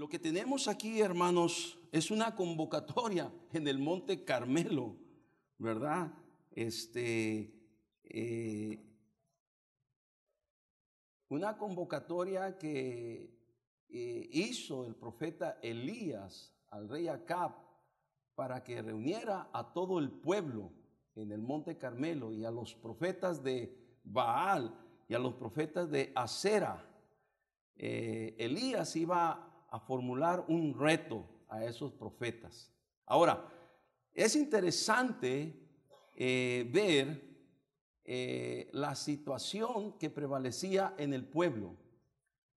lo que tenemos aquí, hermanos, es una convocatoria en el Monte Carmelo, ¿verdad? Este, eh, una convocatoria que eh, hizo el profeta Elías al rey Acab para que reuniera a todo el pueblo en el Monte Carmelo y a los profetas de Baal y a los profetas de Acera. Eh, Elías iba a formular un reto a esos profetas. Ahora, es interesante eh, ver eh, la situación que prevalecía en el pueblo.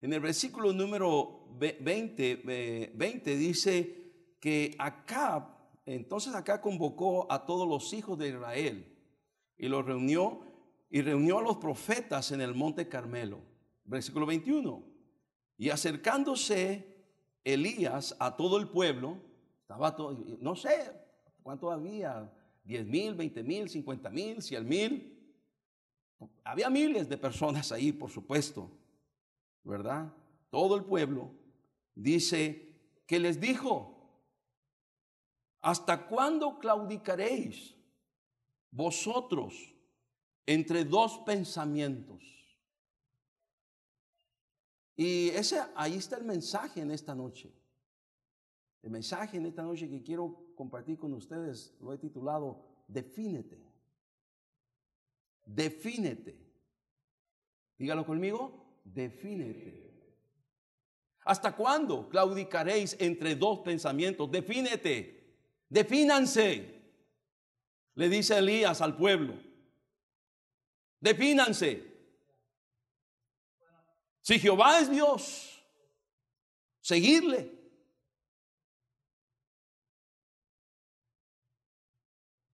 En el versículo número 20, 20 dice que Acab, entonces acá convocó a todos los hijos de Israel y los reunió y reunió a los profetas en el monte Carmelo. Versículo 21. Y acercándose Elías a todo el pueblo, estaba todo, no sé cuánto había, 10 mil, 20 mil, 50 mil, 100 mil. Había miles de personas ahí, por supuesto, ¿verdad? Todo el pueblo dice que les dijo, ¿hasta cuándo claudicaréis vosotros entre dos pensamientos? Y ese, ahí está el mensaje en esta noche. El mensaje en esta noche que quiero compartir con ustedes lo he titulado Defínete. Defínete. Dígalo conmigo. Defínete. ¿Hasta cuándo claudicaréis entre dos pensamientos? Defínete. Defínanse. Le dice Elías al pueblo. Defínanse. Si Jehová es Dios, seguirle.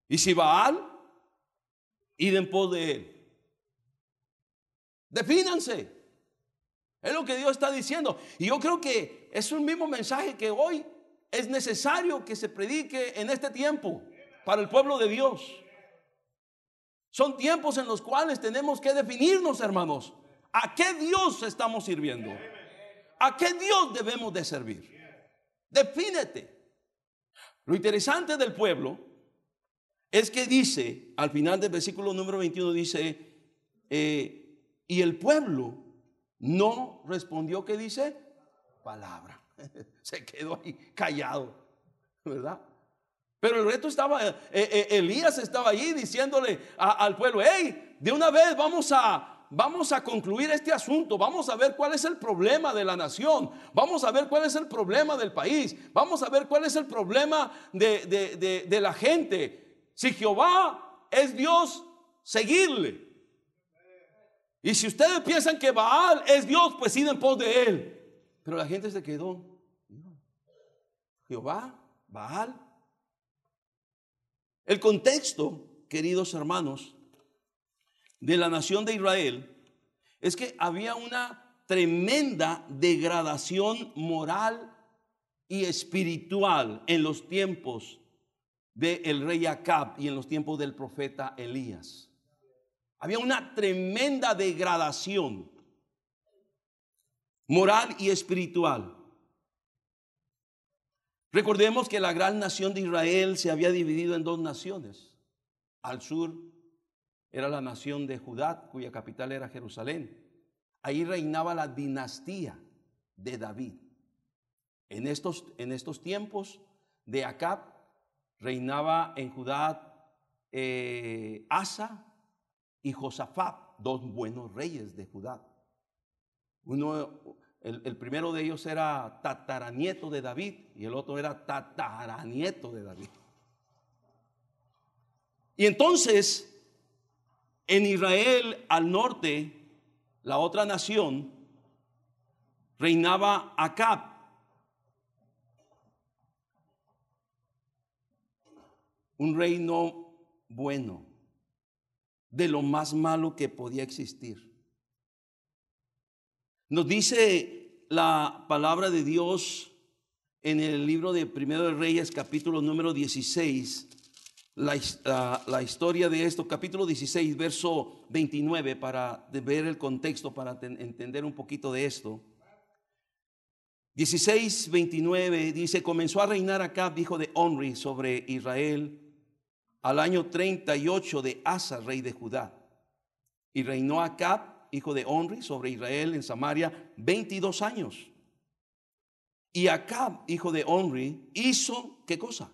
Y si Baal, ir en pos de él. Defínanse. Es lo que Dios está diciendo. Y yo creo que es un mismo mensaje que hoy es necesario que se predique en este tiempo para el pueblo de Dios. Son tiempos en los cuales tenemos que definirnos, hermanos. ¿A qué Dios estamos sirviendo? ¿A qué Dios debemos de servir? Defínete. Lo interesante del pueblo es que dice, al final del versículo número 21 dice, eh, y el pueblo no respondió, ¿qué dice? Palabra. Se quedó ahí callado, ¿verdad? Pero el reto estaba, eh, eh, Elías estaba allí diciéndole al pueblo, hey, de una vez vamos a, vamos a concluir este asunto, vamos a ver cuál es el problema de la nación, vamos a ver cuál es el problema del país, vamos a ver cuál es el problema de, la gente. Si Jehová es Dios, seguirle. Y si ustedes piensan que Baal es Dios, pues ir en pos de él. Pero la gente se quedó. Jehová, Baal. El contexto, queridos hermanos, de la nación de Israel es que había una tremenda degradación moral y espiritual en los tiempos del rey Acab y en los tiempos del profeta Elías. Había una tremenda degradación moral y espiritual. Recordemos que la gran nación de Israel se había dividido en dos naciones, al sur era la nación de Judá, cuya capital era Jerusalén. Ahí reinaba la dinastía de David. En estos, en estos tiempos de Acab reinaba en Judá eh, Asa y Josafat, dos buenos reyes de Judá. Uno, el, el, primero de ellos era tataranieto de David y el otro era tataranieto de David. Y entonces en Israel al norte, la otra nación, reinaba Acab. Un reino bueno, de lo más malo que podía existir. Nos dice la palabra de Dios en el libro de Primero de Reyes, capítulo número 16, la, historia de esto, capítulo 16, verso 29, para ver el contexto, para entender un poquito de esto. 16, 29 dice, comenzó a reinar Acab, hijo de Onri, sobre Israel al año 38 de Asa, rey de Judá. Y reinó Acab, hijo de Onri, sobre Israel en Samaria 22 años. Y Acab, hijo de Onri, hizo, ¿qué cosa?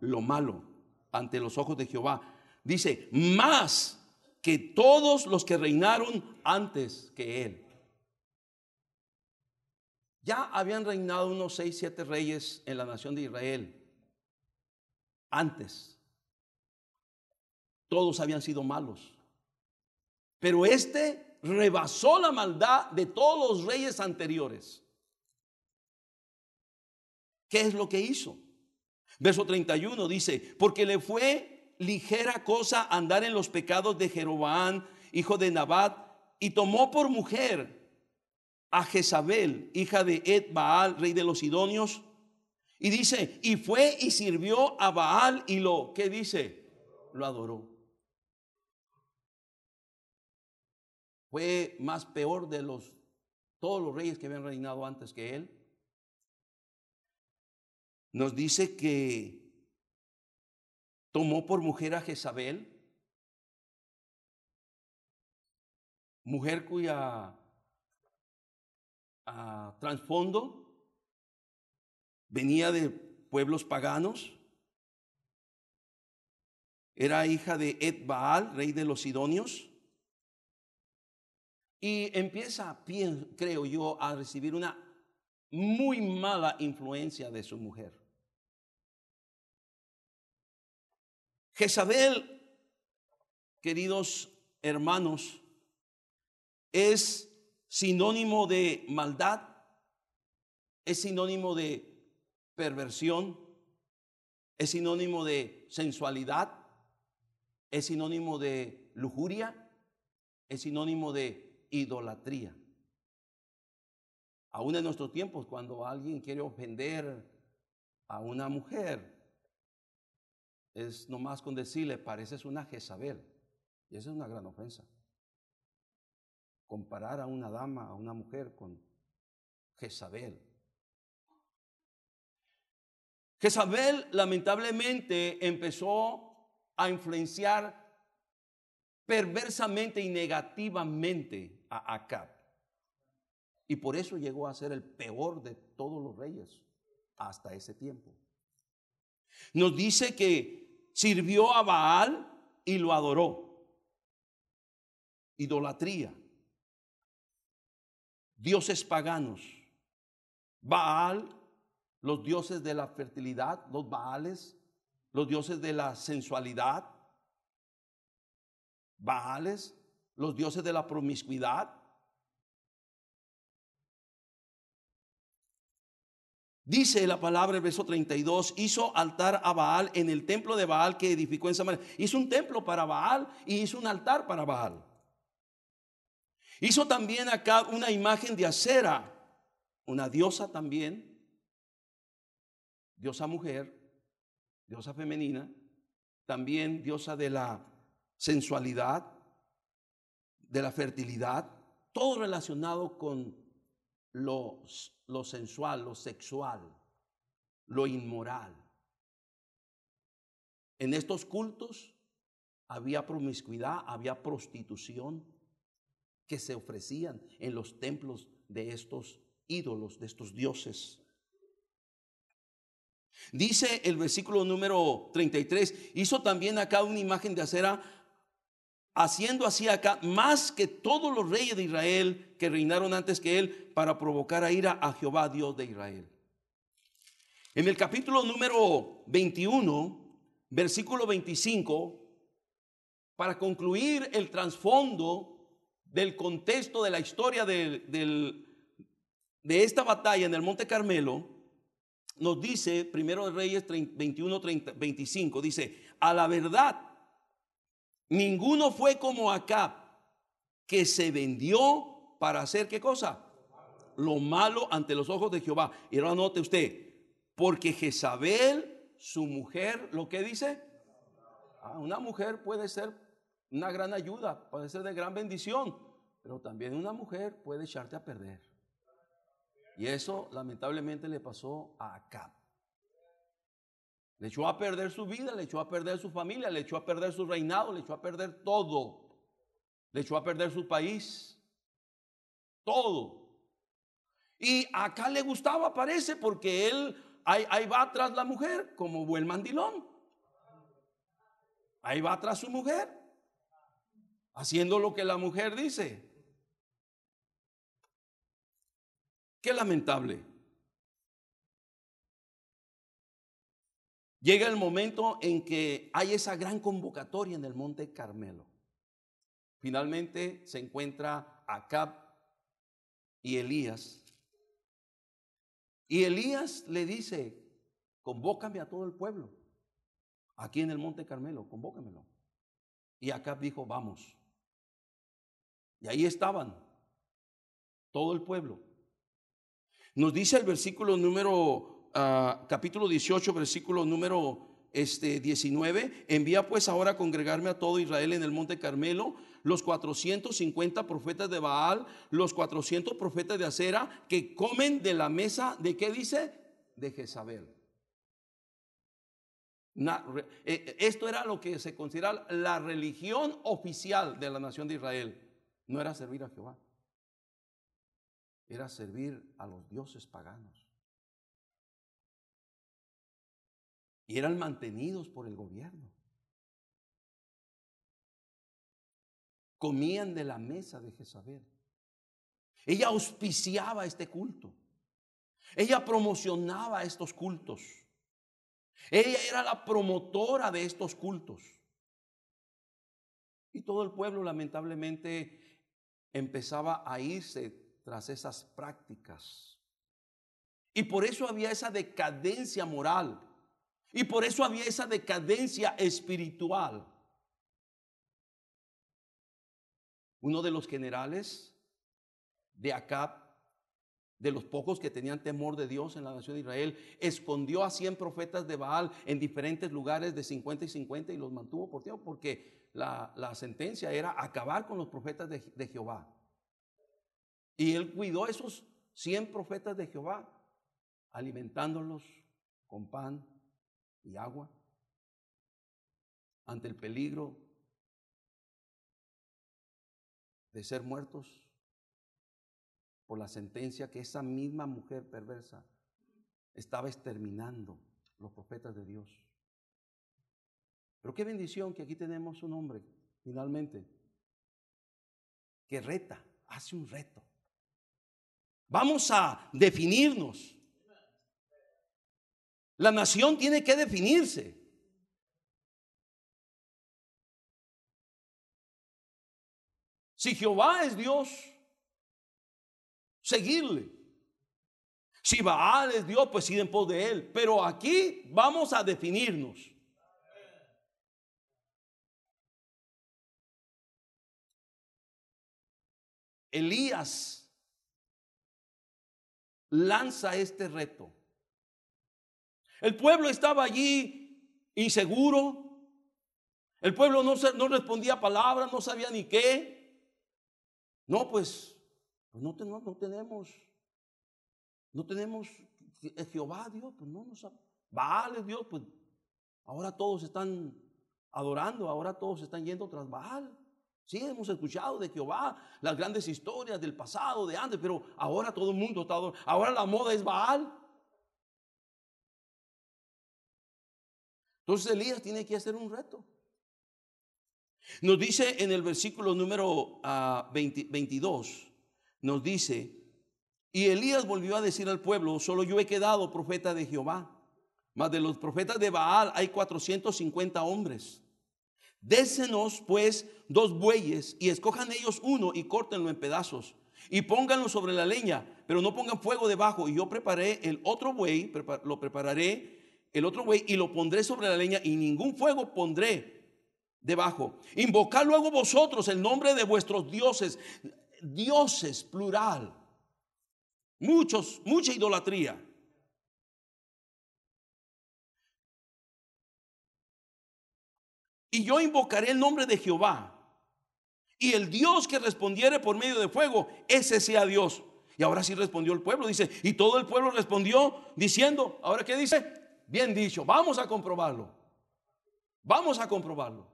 Lo malo ante los ojos de Jehová. Dice, más que todos los que reinaron antes que él. Ya habían reinado unos seis, siete reyes en la nación de Israel. Antes. Todos habían sido malos. Pero este rebasó la maldad de todos los reyes anteriores. ¿Qué es lo que hizo? Verso 31 dice, porque le fue ligera cosa andar en los pecados de Jeroboam, hijo de Nabat, y tomó por mujer a Jezabel, hija de Ed Baal, rey de los Sidonios. Y dice, y fue y sirvió a Baal y lo, ¿qué dice? Lo adoró. Fue más peor de los todos los reyes que habían reinado antes que él nos dice que tomó por mujer a Jezabel, mujer cuya ah, trasfondo venía de pueblos paganos, era hija de Ed Baal, rey de los Sidonios, y empieza, creo yo, a recibir una muy mala influencia de su mujer. Jezabel, queridos hermanos, es sinónimo de maldad, es sinónimo de perversión, es sinónimo de sensualidad, es sinónimo de lujuria, es sinónimo de idolatría. Aún en nuestros tiempos, cuando alguien quiere ofender a una mujer, es nomás con decirle, pareces una Jezabel. Y esa es una gran ofensa. Comparar a una dama, a una mujer con Jezabel. Jezabel lamentablemente empezó a influenciar perversamente y negativamente a Acab. Y por eso llegó a ser el peor de todos los reyes hasta ese tiempo. Nos dice que sirvió a Baal y lo adoró. Idolatría. Dioses paganos. Baal, los dioses de la fertilidad, los Baales, los dioses de la sensualidad. Baales, los dioses de la promiscuidad. Dice la palabra, el verso 32, hizo altar a Baal en el templo de Baal que edificó en Samaria. Hizo un templo para Baal y hizo un altar para Baal. Hizo también acá una imagen de acera, una diosa también, diosa mujer, diosa femenina, también diosa de la sensualidad, de la fertilidad, todo relacionado con los lo sensual, lo sexual, lo inmoral. En estos cultos había promiscuidad, había prostitución que se ofrecían en los templos de estos ídolos, de estos dioses. Dice el versículo número 33, hizo también acá una imagen de acera, haciendo así acá más que todos los reyes de Israel que reinaron antes que él, para provocar a ira a Jehová, Dios de Israel. En el capítulo número 21, versículo 25, para concluir el trasfondo del contexto de la historia de, de esta batalla en el Monte Carmelo, nos dice, primero de Reyes 21, 25, dice, a la verdad, ninguno fue como acá, que se vendió para hacer qué cosa? lo malo ante los ojos de Jehová. Y ahora note usted, porque Jezabel, su mujer, lo que dice, ah, una mujer puede ser una gran ayuda, puede ser de gran bendición, pero también una mujer puede echarte a perder. Y eso lamentablemente le pasó a Acab. Le echó a perder su vida, le echó a perder su familia, le echó a perder su reinado, le echó a perder todo. Le echó a perder su país. Todo. Y acá le gustaba, parece, porque él ahí, va tras la mujer como buen mandilón. Ahí va tras su mujer, haciendo lo que la mujer dice. Qué lamentable. Llega el momento en que hay esa gran convocatoria en el monte Carmelo. Finalmente se encuentra Acab y Elías. Y Elías le dice, convócame a todo el pueblo, aquí en el monte Carmelo, convócamelo. Y Acab dijo, vamos. Y ahí estaban, todo el pueblo. Nos dice el versículo número, ah, capítulo 18, versículo número este, 19, envía pues ahora a congregarme a todo Israel en el monte Carmelo, los 450 profetas de Baal, los 400 profetas de Acera, que comen de la mesa, ¿de qué dice? De Jezabel. Eh, eh, esto era lo que se considera la religión oficial de la nación de Israel. No era servir a Jehová era servir a los dioses paganos. Y eran mantenidos por el gobierno. Comían de la mesa de Jezabel. Ella auspiciaba este culto. Ella promocionaba estos cultos. Ella era la promotora de estos cultos. Y todo el pueblo lamentablemente empezaba a irse tras esas prácticas. Y por eso había esa decadencia moral. Y por eso había esa decadencia espiritual. Uno de los generales de Acab, de los pocos que tenían temor de Dios en la nación de Israel, escondió a 100 profetas de Baal en diferentes lugares de 50 y 50 y los mantuvo por tiempo porque la, sentencia era acabar con los profetas de Jehová. Y él cuidó a esos 100 profetas de Jehová, alimentándolos con pan y agua ante el peligro de ser muertos por la sentencia que esa misma mujer perversa estaba exterminando los profetas de Dios. Pero qué bendición que aquí tenemos un hombre, finalmente, que reta, hace un reto. Vamos a definirnos. La nación tiene que definirse. Si Jehová es Dios, seguirle. Si Baal es Dios, pues ir en pos de él. Pero aquí vamos a definirnos. Elías lanza este reto. El pueblo estaba allí inseguro. El pueblo no, no respondía palabras, no sabía ni qué. No, pues, pues no, no, tenemos, no tenemos Jehová Dios, pues no nos Baal es Dios, pues ahora todos están adorando, ahora todos están yendo tras Baal. Sí, hemos escuchado de Jehová las grandes historias del pasado, de antes, pero ahora todo el mundo está, ahora la moda es Baal. Entonces Elías tiene que hacer un reto. Nos dice en el versículo número 22, ah, nos dice, y Elías volvió a decir al pueblo, solo yo he quedado profeta de Jehová, mas de los profetas de Baal hay 450 hombres. Désenos pues dos bueyes y escojan ellos uno y córtenlo en pedazos y pónganlo sobre la leña, pero no pongan fuego debajo. Y yo preparé el otro buey, lo prepararé el otro buey y lo pondré sobre la leña y ningún fuego pondré debajo. Invocad luego vosotros el nombre de vuestros dioses, dioses plural. Muchos, mucha idolatría. y yo invocaré el nombre de Jehová. Y el Dios que respondiere por medio de fuego, ese sea Dios. Y ahora sí respondió el pueblo, dice, y todo el pueblo respondió diciendo, ahora qué dice? Bien dicho, vamos a comprobarlo. Vamos a comprobarlo.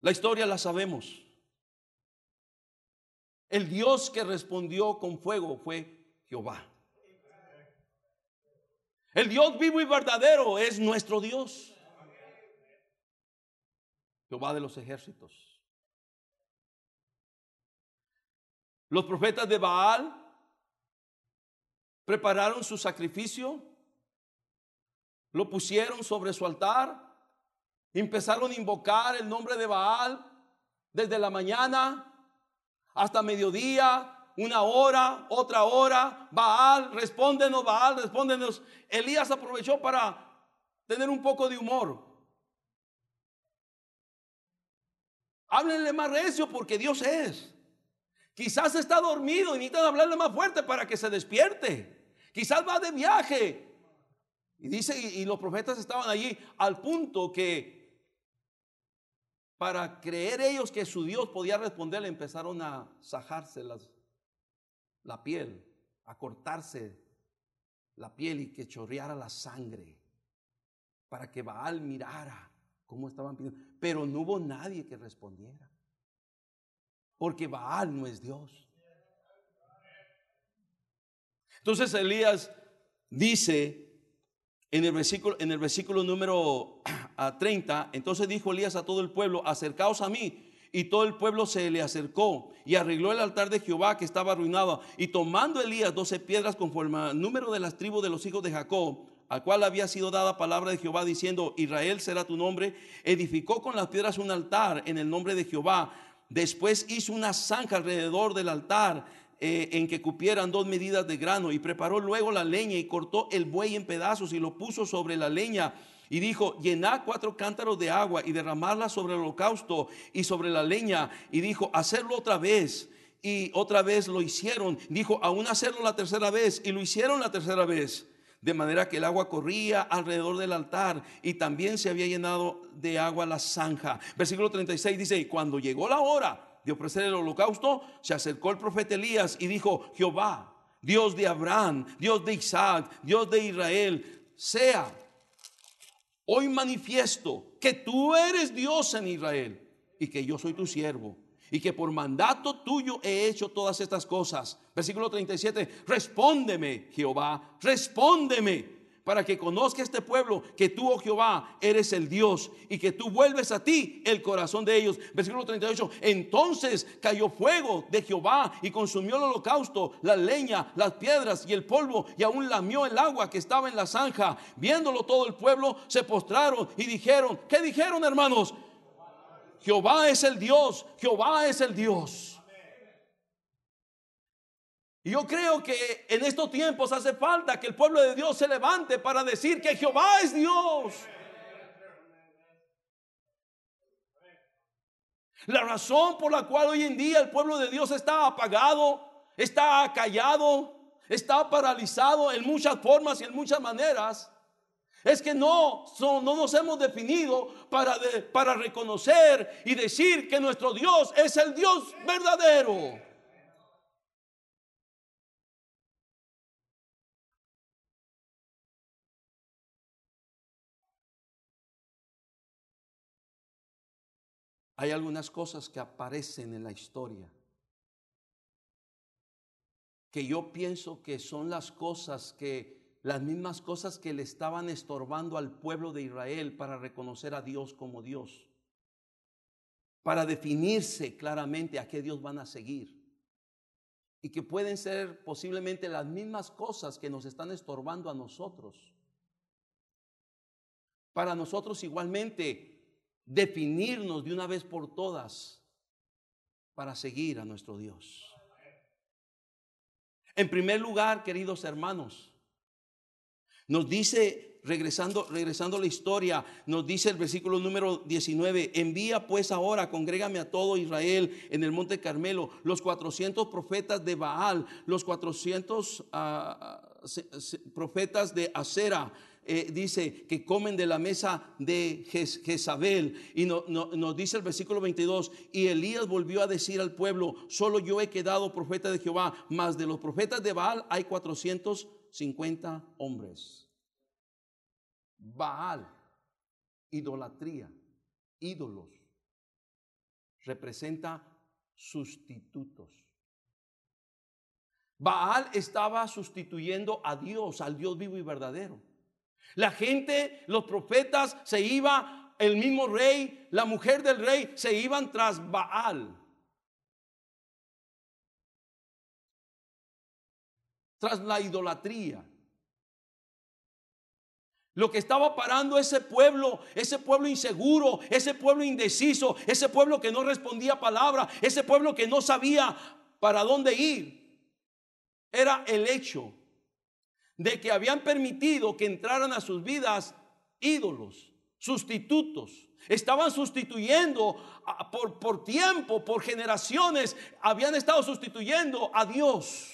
La historia la sabemos. El Dios que respondió con fuego fue Jehová. El Dios vivo y verdadero es nuestro Dios. Jehová de los ejércitos. Los profetas de Baal prepararon su sacrificio, lo pusieron sobre su altar, empezaron a invocar el nombre de Baal desde la mañana hasta mediodía, una hora, otra hora, Baal, respóndenos, Baal, respóndenos. Elías aprovechó para tener un poco de humor. Háblenle más recio porque Dios es. Quizás está dormido y necesitan hablarle más fuerte para que se despierte. Quizás va de viaje. Y dice, y, los profetas estaban allí al punto que para creer ellos que su Dios podía responderle, empezaron a sajarse la piel, a cortarse la piel y que chorreara la sangre, para que Baal mirara cómo estaban pidiendo. Pero no hubo nadie que respondiera, porque Baal no es Dios. Entonces Elías dice en el versículo, en el versículo número 30, entonces dijo Elías a todo el pueblo, acercaos a mí. Y todo el pueblo se le acercó y arregló el altar de Jehová que estaba arruinado. Y tomando Elías doce piedras conforme al número de las tribus de los hijos de Jacob, al cual había sido dada palabra de Jehová diciendo, Israel será tu nombre, edificó con las piedras un altar en el nombre de Jehová. Después hizo una zanja alrededor del altar eh, en que cupieran dos medidas de grano y preparó luego la leña y cortó el buey en pedazos y lo puso sobre la leña y dijo, llenad cuatro cántaros de agua y derramarla sobre el holocausto y sobre la leña. Y dijo, hacerlo otra vez. Y otra vez lo hicieron. Dijo, aún hacerlo la tercera vez. Y lo hicieron la tercera vez. De manera que el agua corría alrededor del altar y también se había llenado de agua la zanja. Versículo 36 dice, cuando llegó la hora de ofrecer el holocausto, se acercó el profeta Elías y dijo, Jehová, Dios de Abraham, Dios de Isaac, Dios de Israel, sea hoy manifiesto que tú eres Dios en Israel y que yo soy tu siervo y que por mandato tuyo he hecho todas estas cosas. Versículo 37, respóndeme, Jehová, respóndeme para que conozca este pueblo que tú, oh Jehová, eres el Dios y que tú vuelves a ti el corazón de ellos. Versículo 38, entonces cayó fuego de Jehová y consumió el holocausto, la leña, las piedras y el polvo y aún lamió el agua que estaba en la zanja. Viéndolo todo el pueblo, se postraron y dijeron, ¿qué dijeron hermanos? Jehová es el Dios, Jehová es el Dios. Yo creo que en estos tiempos hace falta que el pueblo de Dios se levante para decir que Jehová es Dios. La razón por la cual hoy en día el pueblo de Dios está apagado, está callado, está paralizado en muchas formas y en muchas maneras, es que no, no nos hemos definido para, para reconocer y decir que nuestro Dios es el Dios verdadero. Hay algunas cosas que aparecen en la historia que yo pienso que son las cosas que, las mismas cosas que le estaban estorbando al pueblo de Israel para reconocer a Dios como Dios, para definirse claramente a qué Dios van a seguir. Y que pueden ser posiblemente las mismas cosas que nos están estorbando a nosotros. Para nosotros igualmente definirnos de una vez por todas para seguir a nuestro Dios. En primer lugar, queridos hermanos, nos dice, regresando, regresando a la historia, nos dice el versículo número 19, envía pues ahora, congrégame a todo Israel en el monte Carmelo, los 400 profetas de Baal, los 400 ah, ah, profetas de Acera, eh, dice que comen de la mesa de Jezabel. Y nos dice el versículo 22, y Elías volvió a decir al pueblo, solo yo he quedado profeta de Jehová, más de los profetas de Baal hay 450 hombres. Baal, idolatría, ídolos, representa sustitutos. Baal estaba sustituyendo a Dios, al Dios vivo y verdadero. La gente, los profetas se iban, el mismo rey, la mujer del rey, se iban tras Baal. Tras la idolatría. Lo que estaba parando ese pueblo, ese pueblo inseguro, ese pueblo indeciso, ese pueblo que no respondía palabra, ese pueblo que no sabía para dónde ir, era el hecho de que habían permitido que entraran a sus vidas ídolos, sustitutos. Estaban sustituyendo por, por tiempo, por generaciones, habían estado sustituyendo a Dios.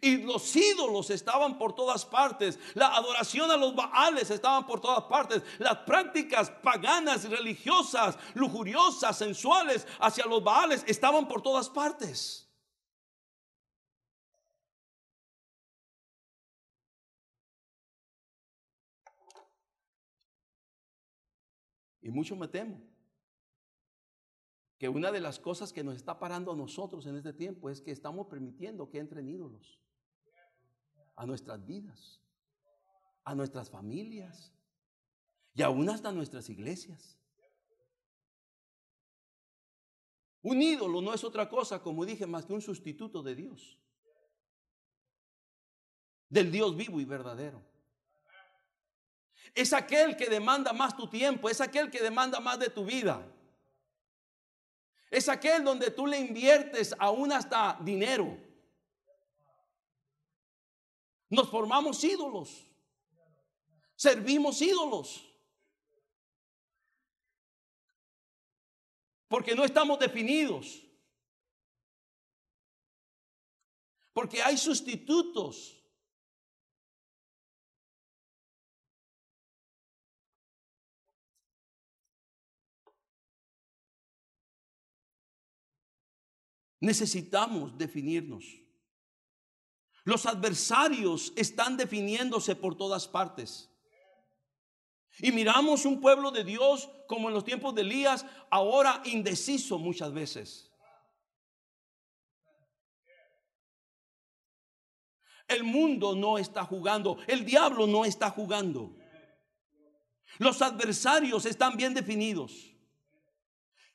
Y los ídolos estaban por todas partes. La adoración a los baales estaban por todas partes. Las prácticas paganas, religiosas, lujuriosas, sensuales hacia los baales estaban por todas partes. Y mucho me temo que una de las cosas que nos está parando a nosotros en este tiempo es que estamos permitiendo que entren ídolos a nuestras vidas, a nuestras familias y aún hasta nuestras iglesias. Un ídolo no es otra cosa, como dije, más que un sustituto de Dios, del Dios vivo y verdadero. Es aquel que demanda más tu tiempo, es aquel que demanda más de tu vida. Es aquel donde tú le inviertes aún hasta dinero. Nos formamos ídolos. Servimos ídolos. Porque no estamos definidos. Porque hay sustitutos. Necesitamos definirnos. Los adversarios están definiéndose por todas partes. Y miramos un pueblo de Dios como en los tiempos de Elías, ahora indeciso muchas veces. El mundo no está jugando, el diablo no está jugando. Los adversarios están bien definidos.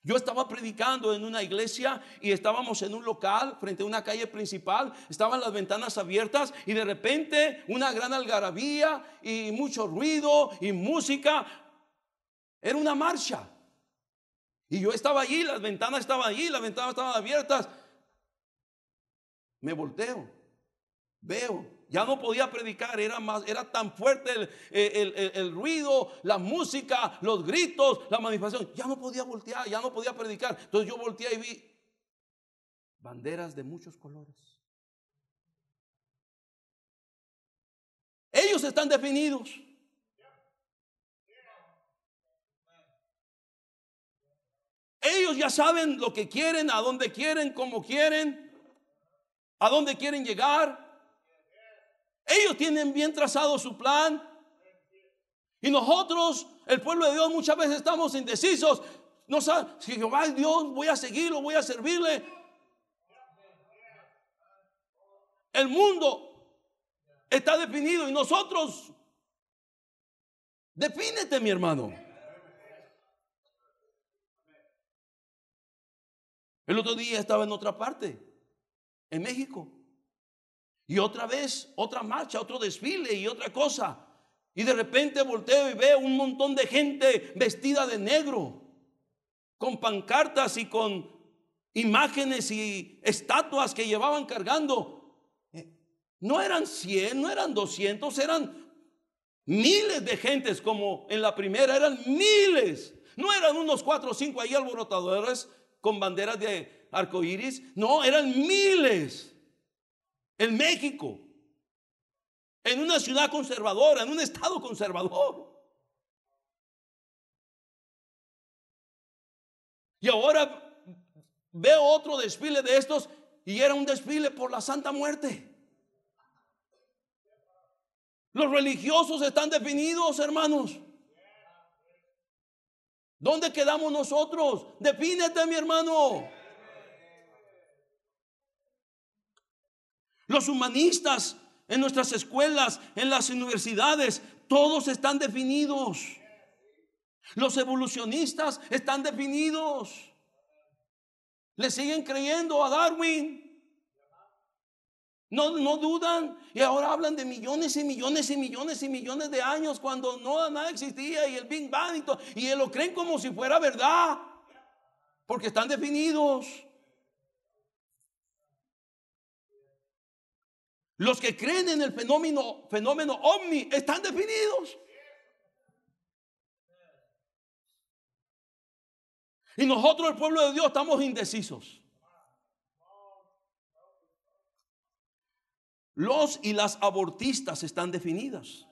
Yo estaba predicando en una iglesia y estábamos en un local frente a una calle principal, estaban las ventanas abiertas y de repente una gran algarabía y mucho ruido y música. Era una marcha. Y yo estaba allí, las ventanas estaban allí, las ventanas estaban abiertas. Me volteo, veo ya no podía predicar, era, más, era tan fuerte el, ruido, la música, los gritos, la manifestación. Ya no podía voltear, ya no podía predicar. Entonces yo volteé y vi banderas de muchos colores. Ellos están definidos. Ellos ya saben lo que quieren, a dónde quieren, cómo quieren, a dónde quieren llegar. Ellos tienen bien trazado su plan. Y nosotros, el pueblo de Dios, muchas veces estamos indecisos. No saben si Jehová es Dios, voy a seguirlo, voy a servirle. El mundo está definido y nosotros, defínete mi hermano. El otro día estaba en otra parte, en México. Y otra vez, otra marcha, otro desfile y otra cosa. Y de repente volteo y veo un montón de gente vestida de negro, con pancartas y con imágenes y estatuas que llevaban cargando. Eh, no eran 100, no eran 200, eran miles de gentes como en la primera, eran miles. No eran unos cuatro o cinco ahí alborotadores con banderas de arcoíris, no, eran miles en México. en una ciudad conservadora, en un estado conservador. Y ahora veo otro desfile de estos y era un desfile por la Santa Muerte. Los religiosos están definidos, hermanos. ¿Dónde quedamos nosotros? Defínete, mi hermano. Los humanistas en nuestras escuelas, en las universidades, todos están definidos. Los evolucionistas están definidos. Le siguen creyendo a Darwin. No, no dudan y ahora hablan de millones y millones y millones y millones de años cuando no nada existía y el Big Bang y, todo, y lo creen como si fuera verdad porque están definidos. Los que creen en el fenómeno, fenómeno ovni están definidos. Y nosotros, el pueblo de Dios, estamos indecisos. Los y las abortistas están definidas.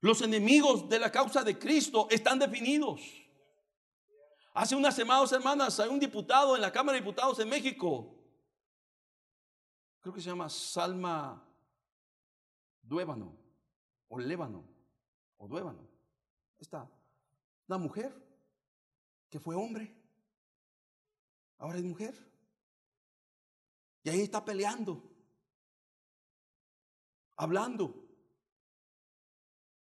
Los enemigos de la causa de Cristo están definidos. Hace unas semanas, hermanas, hay un diputado en la Cámara de Diputados en México. Creo que se llama Salma Duébano o Lébano o Duébano. Está una mujer que fue hombre. Ahora es mujer. Y ahí está peleando, hablando,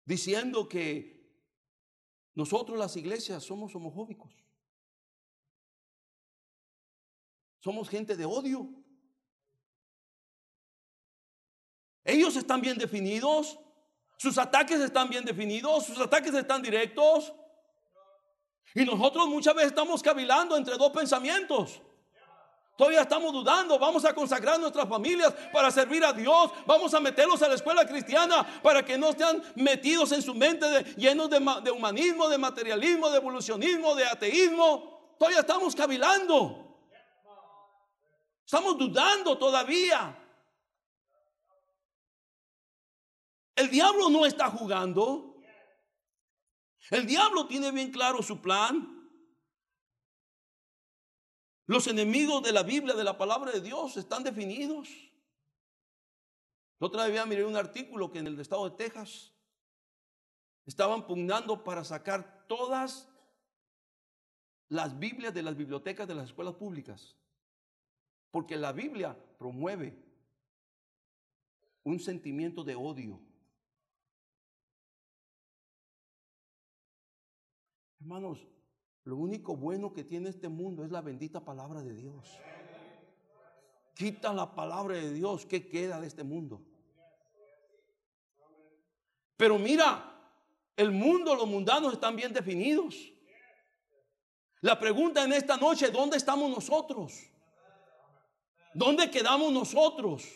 diciendo que nosotros las iglesias somos homofóbicos. Somos gente de odio. Ellos están bien definidos. Sus ataques están bien definidos. Sus ataques están directos. Y nosotros muchas veces estamos cavilando entre dos pensamientos. Todavía estamos dudando. Vamos a consagrar nuestras familias para servir a Dios. Vamos a meterlos a la escuela cristiana para que no estén metidos en su mente llenos de, de humanismo, de materialismo, de evolucionismo, de ateísmo. Todavía estamos cavilando. Estamos dudando todavía. El diablo no está jugando. El diablo tiene bien claro su plan. Los enemigos de la Biblia, de la palabra de Dios, están definidos. La otra vez miré un artículo que en el estado de Texas estaban pugnando para sacar todas las Biblias de las bibliotecas de las escuelas públicas. Porque la Biblia promueve un sentimiento de odio. Hermanos, lo único bueno que tiene este mundo es la bendita palabra de Dios. Quita la palabra de Dios, ¿qué queda de este mundo? Pero mira, el mundo, los mundanos están bien definidos. La pregunta en esta noche, ¿dónde estamos nosotros? ¿Dónde quedamos nosotros?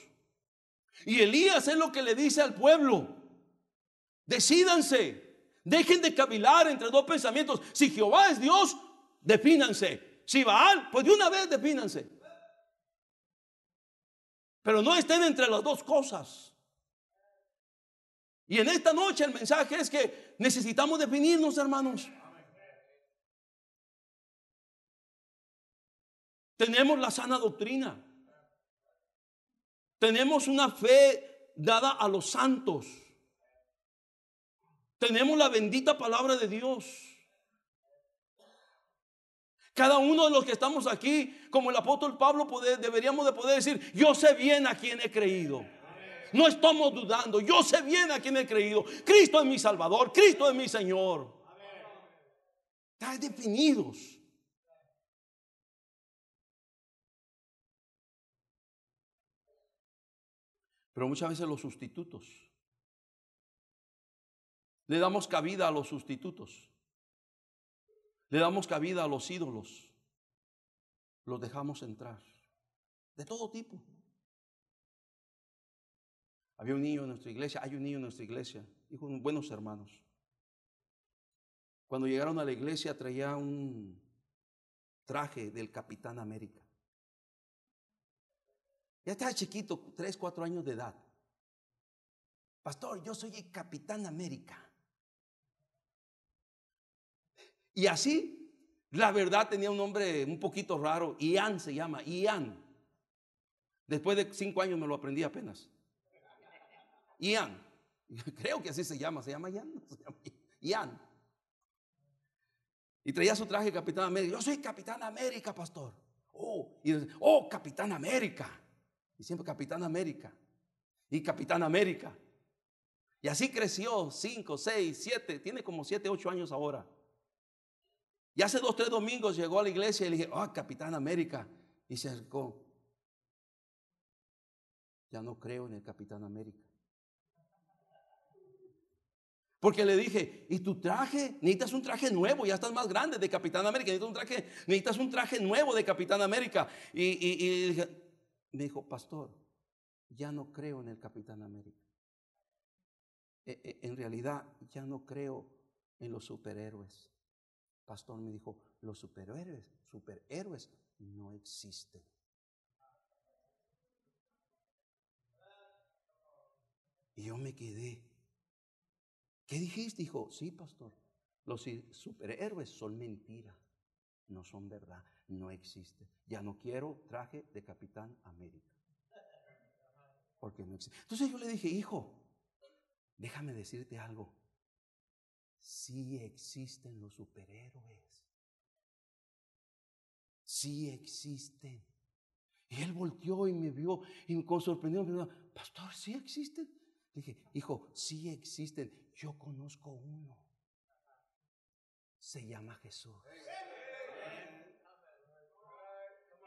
Y Elías es lo que le dice al pueblo. Decídanse. Dejen de cavilar entre dos pensamientos. Si Jehová es Dios, defínanse. Si Baal, pues de una vez defínanse. Pero no estén entre las dos cosas. Y en esta noche el mensaje es que necesitamos definirnos, hermanos. Tenemos la sana doctrina. Tenemos una fe dada a los santos. Tenemos la bendita palabra de Dios. Cada uno de los que estamos aquí, como el apóstol Pablo, deberíamos de poder decir, yo sé bien a quién he creído. No estamos dudando, yo sé bien a quién he creído. Cristo es mi Salvador, Cristo es mi Señor. Están definidos. Pero muchas veces los sustitutos le damos cabida a los sustitutos. Le damos cabida a los ídolos. Los dejamos entrar. De todo tipo. Había un niño en nuestra iglesia, hay un niño en nuestra iglesia, hijo de buenos hermanos. Cuando llegaron a la iglesia traía un traje del Capitán América. Ya estaba chiquito, tres, cuatro años de edad. Pastor, yo soy el Capitán América. Y así, la verdad tenía un nombre un poquito raro. Ian se llama, Ian. Después de cinco años me lo aprendí apenas. Ian. Creo que así se llama. ¿Se llama Ian? Ian. Y traía su traje de Capitán América. Yo soy Capitán América, pastor. Oh, y oh, Capitán América. Y siempre Capitán América. Y Capitán América. Y así creció, cinco, seis, siete, tiene como siete, ocho años ahora. Y hace dos, tres domingos llegó a la iglesia y le dije, oh, Capitán América. Y se acercó. Ya no creo en el Capitán América. Porque le dije, ¿y tu traje? Necesitas un traje nuevo, ya estás más grande de Capitán América, necesitas un traje, necesitas un traje nuevo de Capitán América. Y, me dijo, pastor, ya no creo en el Capitán América. E, e, en realidad, ya no creo en los superhéroes pastor me dijo, los superhéroes, superhéroes no existen. Y yo me quedé. ¿Qué dijiste? Dijo, sí, pastor. Los superhéroes son mentira. No son verdad. No existen. Ya no quiero traje de Capitán América. Porque no existe. Entonces yo le dije, hijo, déjame decirte algo sí existen los superhéroes. Sí existen. Y él volteó y me vio y con sorprendió me dijo, pastor, sí existen. dije, hijo, sí existen. Yo conozco uno. Se llama Jesús.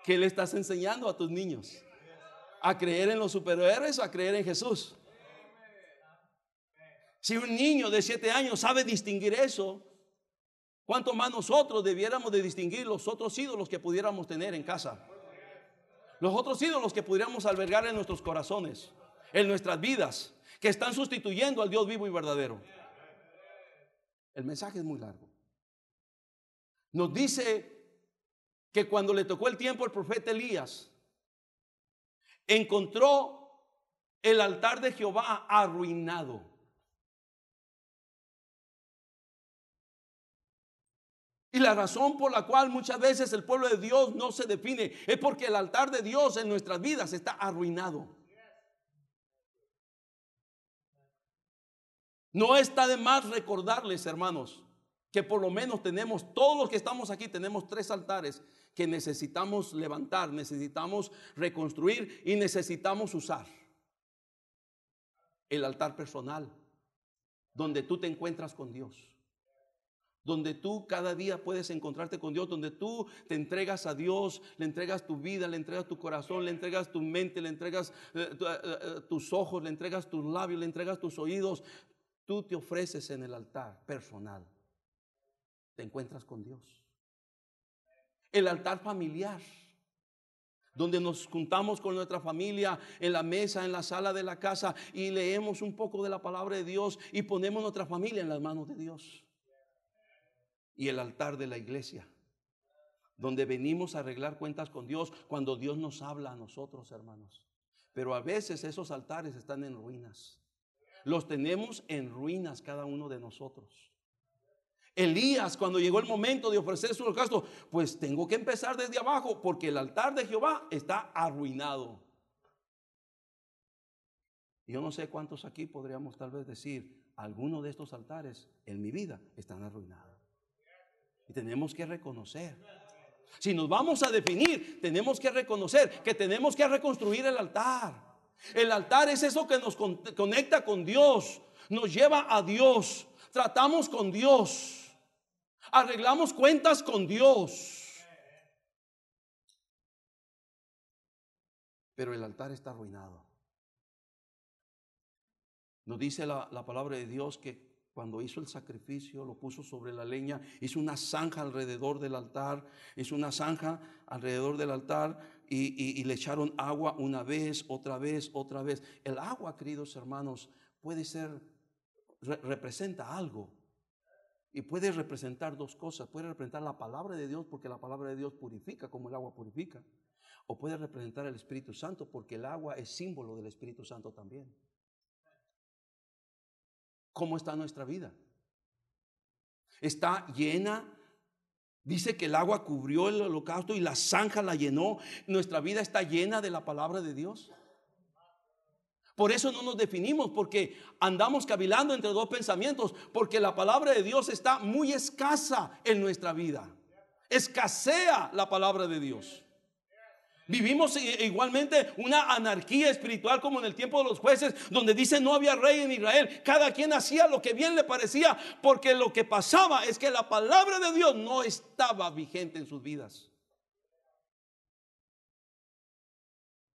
¿Qué le estás enseñando a tus niños? ¿A creer en los superhéroes o a creer en Jesús? Si un niño de siete años sabe distinguir eso, ¿cuánto más nosotros debiéramos de distinguir los otros ídolos que pudiéramos tener en casa? Los otros ídolos que pudiéramos albergar en nuestros corazones, en nuestras vidas, que están sustituyendo al Dios vivo y verdadero. El mensaje es muy largo. Nos dice que cuando le tocó el tiempo al profeta Elías, encontró el altar de Jehová arruinado. Y la razón por la cual muchas veces el pueblo de Dios no se define es porque el altar de Dios en nuestras vidas está arruinado. No está de más recordarles, hermanos, que por lo menos tenemos, todos los que estamos aquí, tenemos tres altares que necesitamos levantar, necesitamos reconstruir y necesitamos usar. El altar personal, donde tú te encuentras con Dios donde tú cada día puedes encontrarte con Dios, donde tú te entregas a Dios, le entregas tu vida, le entregas tu corazón, le entregas tu mente, le entregas eh, eh, eh, tus ojos, le entregas tus labios, le entregas tus oídos. Tú te ofreces en el altar personal. Te encuentras con Dios. El altar familiar donde nos juntamos con nuestra familia en la mesa, en la sala de la casa y leemos un poco de la palabra de Dios y ponemos nuestra familia en las manos de Dios y el altar de la iglesia, donde venimos a arreglar cuentas con Dios cuando Dios nos habla a nosotros, hermanos. Pero a veces esos altares están en ruinas. Los tenemos en ruinas cada uno de nosotros. Elías, cuando llegó el momento de ofrecer su holocausto, pues tengo que empezar desde abajo porque el altar de Jehová está arruinado. Yo no sé cuántos aquí podríamos tal vez decir, algunos de estos altares en mi vida están arruinados. Y tenemos que reconocer. Si nos vamos a definir, tenemos que reconocer que tenemos que reconstruir el altar. El altar es eso que nos conecta con Dios, nos lleva a Dios, tratamos con Dios, arreglamos cuentas con Dios. Pero el altar está arruinado. Nos dice la, la palabra de Dios que cuando hizo el sacrificio, lo puso sobre la leña, hizo una zanja alrededor del altar, hizo una zanja alrededor del altar y, le echaron agua una vez, otra vez, otra vez. El agua, queridos hermanos, puede ser, representa algo. Y puede representar dos cosas. Puede representar la palabra de Dios porque la palabra de Dios purifica como el agua purifica. o puede representar el Espíritu Santo, porque el agua es símbolo del Espíritu Santo también. ¿Cómo está nuestra vida? Está llena. Dice que el agua cubrió el holocausto y la zanja la llenó. Nuestra vida está llena de la palabra de Dios. Por eso no nos definimos, porque andamos cavilando entre dos pensamientos, porque la palabra de Dios está muy escasa en nuestra vida. Escasea la palabra de Dios. Vivimos igualmente una anarquía espiritual como en el tiempo de los jueces, donde dice no había rey en Israel. Cada quien hacía lo que bien le parecía, porque lo que pasaba es que la palabra de Dios no estaba vigente en sus vidas.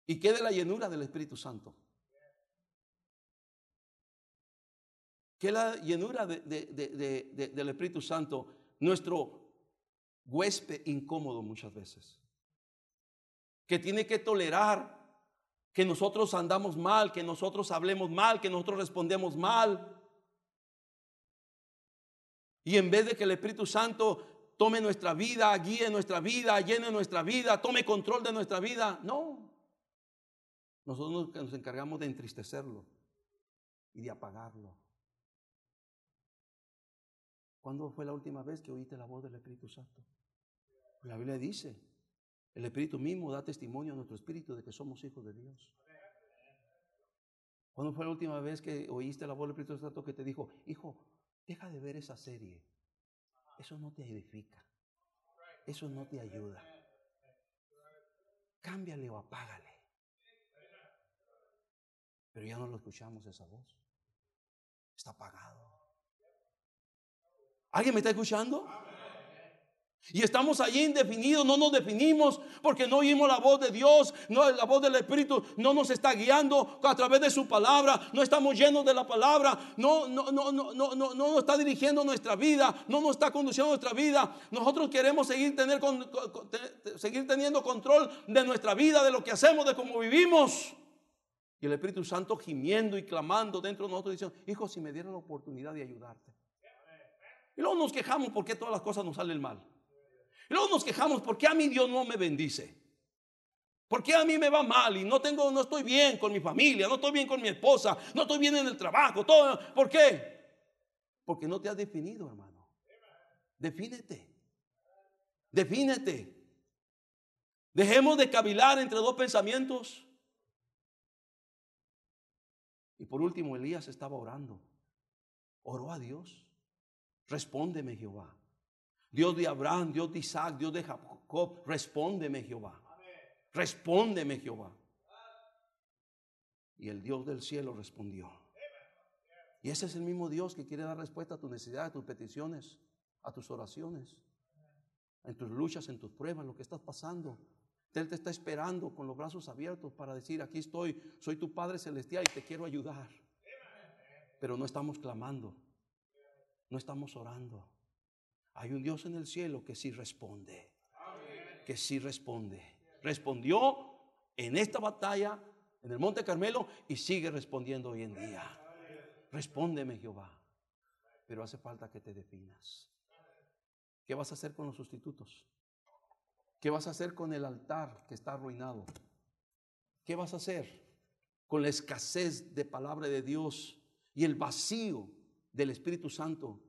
¿Y qué de la llenura del Espíritu Santo? ¿Qué la llenura del Espíritu Santo? Nuestro huésped incómodo muchas veces que tiene que tolerar que nosotros andamos mal, que nosotros hablemos mal, que nosotros respondemos mal. Y en vez de que el Espíritu Santo tome nuestra vida, guíe nuestra vida, llene nuestra vida, tome control de nuestra vida, no. Nosotros nos encargamos de entristecerlo y de apagarlo. ¿Cuándo fue la última vez que oíste la voz del Espíritu Santo? La Biblia dice, el Espíritu mismo da testimonio a nuestro espíritu de que somos hijos de Dios. ¿Cuándo fue la última vez que oíste la voz del Espíritu Santo que te dijo, hijo, deja de ver esa serie? Eso no te edifica. Eso no te ayuda. Cámbiale o apágale. Pero ya no lo escuchamos esa voz. Está apagado. ¿Alguien me está escuchando? Y estamos allí indefinidos, no nos definimos porque no oímos la voz de Dios, la voz del Espíritu no nos está guiando a través de su palabra, no estamos llenos de la palabra, no no no no no no, no nos está dirigiendo nuestra vida, no nos está conduciendo nuestra vida. Nosotros queremos seguir tener seguir teniendo control de nuestra vida, de lo que hacemos, de cómo vivimos. Y el Espíritu Santo gimiendo y clamando dentro de nosotros diciendo, "Hijo, si me dieran la oportunidad de ayudarte." Y luego nos quejamos porque todas las cosas nos salen mal. Y luego nos quejamos, ¿por qué a mí Dios no me bendice? ¿Por qué a mí me va mal y no tengo, no estoy bien con mi familia, no estoy bien con mi esposa, no estoy bien en el trabajo? Todo, ¿Por qué? Porque no te has definido, hermano. Defínete. Defínete. Dejemos de cavilar entre dos pensamientos. Y por último, Elías estaba orando. Oró a Dios. Respóndeme, Jehová. Dios de Abraham, Dios de Isaac, Dios de Jacob, respóndeme Jehová. Respóndeme Jehová. Y el Dios del cielo respondió. Y ese es el mismo Dios que quiere dar respuesta a tus necesidades, a tus peticiones, a tus oraciones, en tus luchas, en tus pruebas, lo que estás pasando. Él te está esperando con los brazos abiertos para decir, aquí estoy, soy tu Padre Celestial y te quiero ayudar. Pero no estamos clamando, no estamos orando. Hay un Dios en el cielo que sí responde. Que sí responde. Respondió en esta batalla, en el Monte Carmelo, y sigue respondiendo hoy en día. Respóndeme, Jehová. Pero hace falta que te definas. ¿Qué vas a hacer con los sustitutos? ¿Qué vas a hacer con el altar que está arruinado? ¿Qué vas a hacer con la escasez de palabra de Dios y el vacío del Espíritu Santo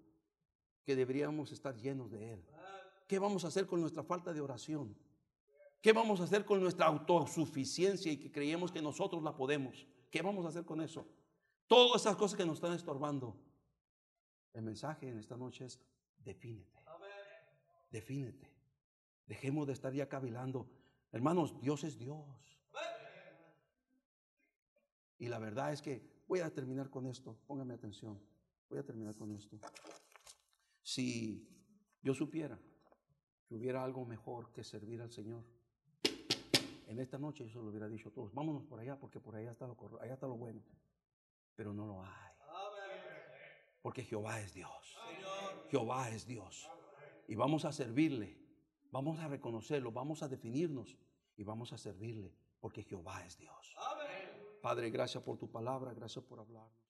que deberíamos estar llenos de Él. ¿Qué vamos a hacer con nuestra falta de oración? ¿Qué vamos a hacer con nuestra autosuficiencia y que creemos que nosotros la podemos? ¿Qué vamos a hacer con eso? Todas esas cosas que nos están estorbando. El mensaje en esta noche es, defínete. Defínete. Dejemos de estar ya cavilando. Hermanos, Dios es Dios. Y la verdad es que voy a terminar con esto. Póngame atención. Voy a terminar con esto. Si yo supiera que hubiera algo mejor que servir al Señor, en esta noche yo se lo hubiera dicho a todos, vámonos por allá porque por allá está lo, allá está lo bueno. Pero no lo hay. Porque Jehová es Dios. Jehová es Dios. Y vamos a servirle. Vamos a reconocerlo. Vamos a definirnos. Y vamos a servirle. Porque Jehová es Dios. Padre, gracias por tu palabra. Gracias por hablarnos.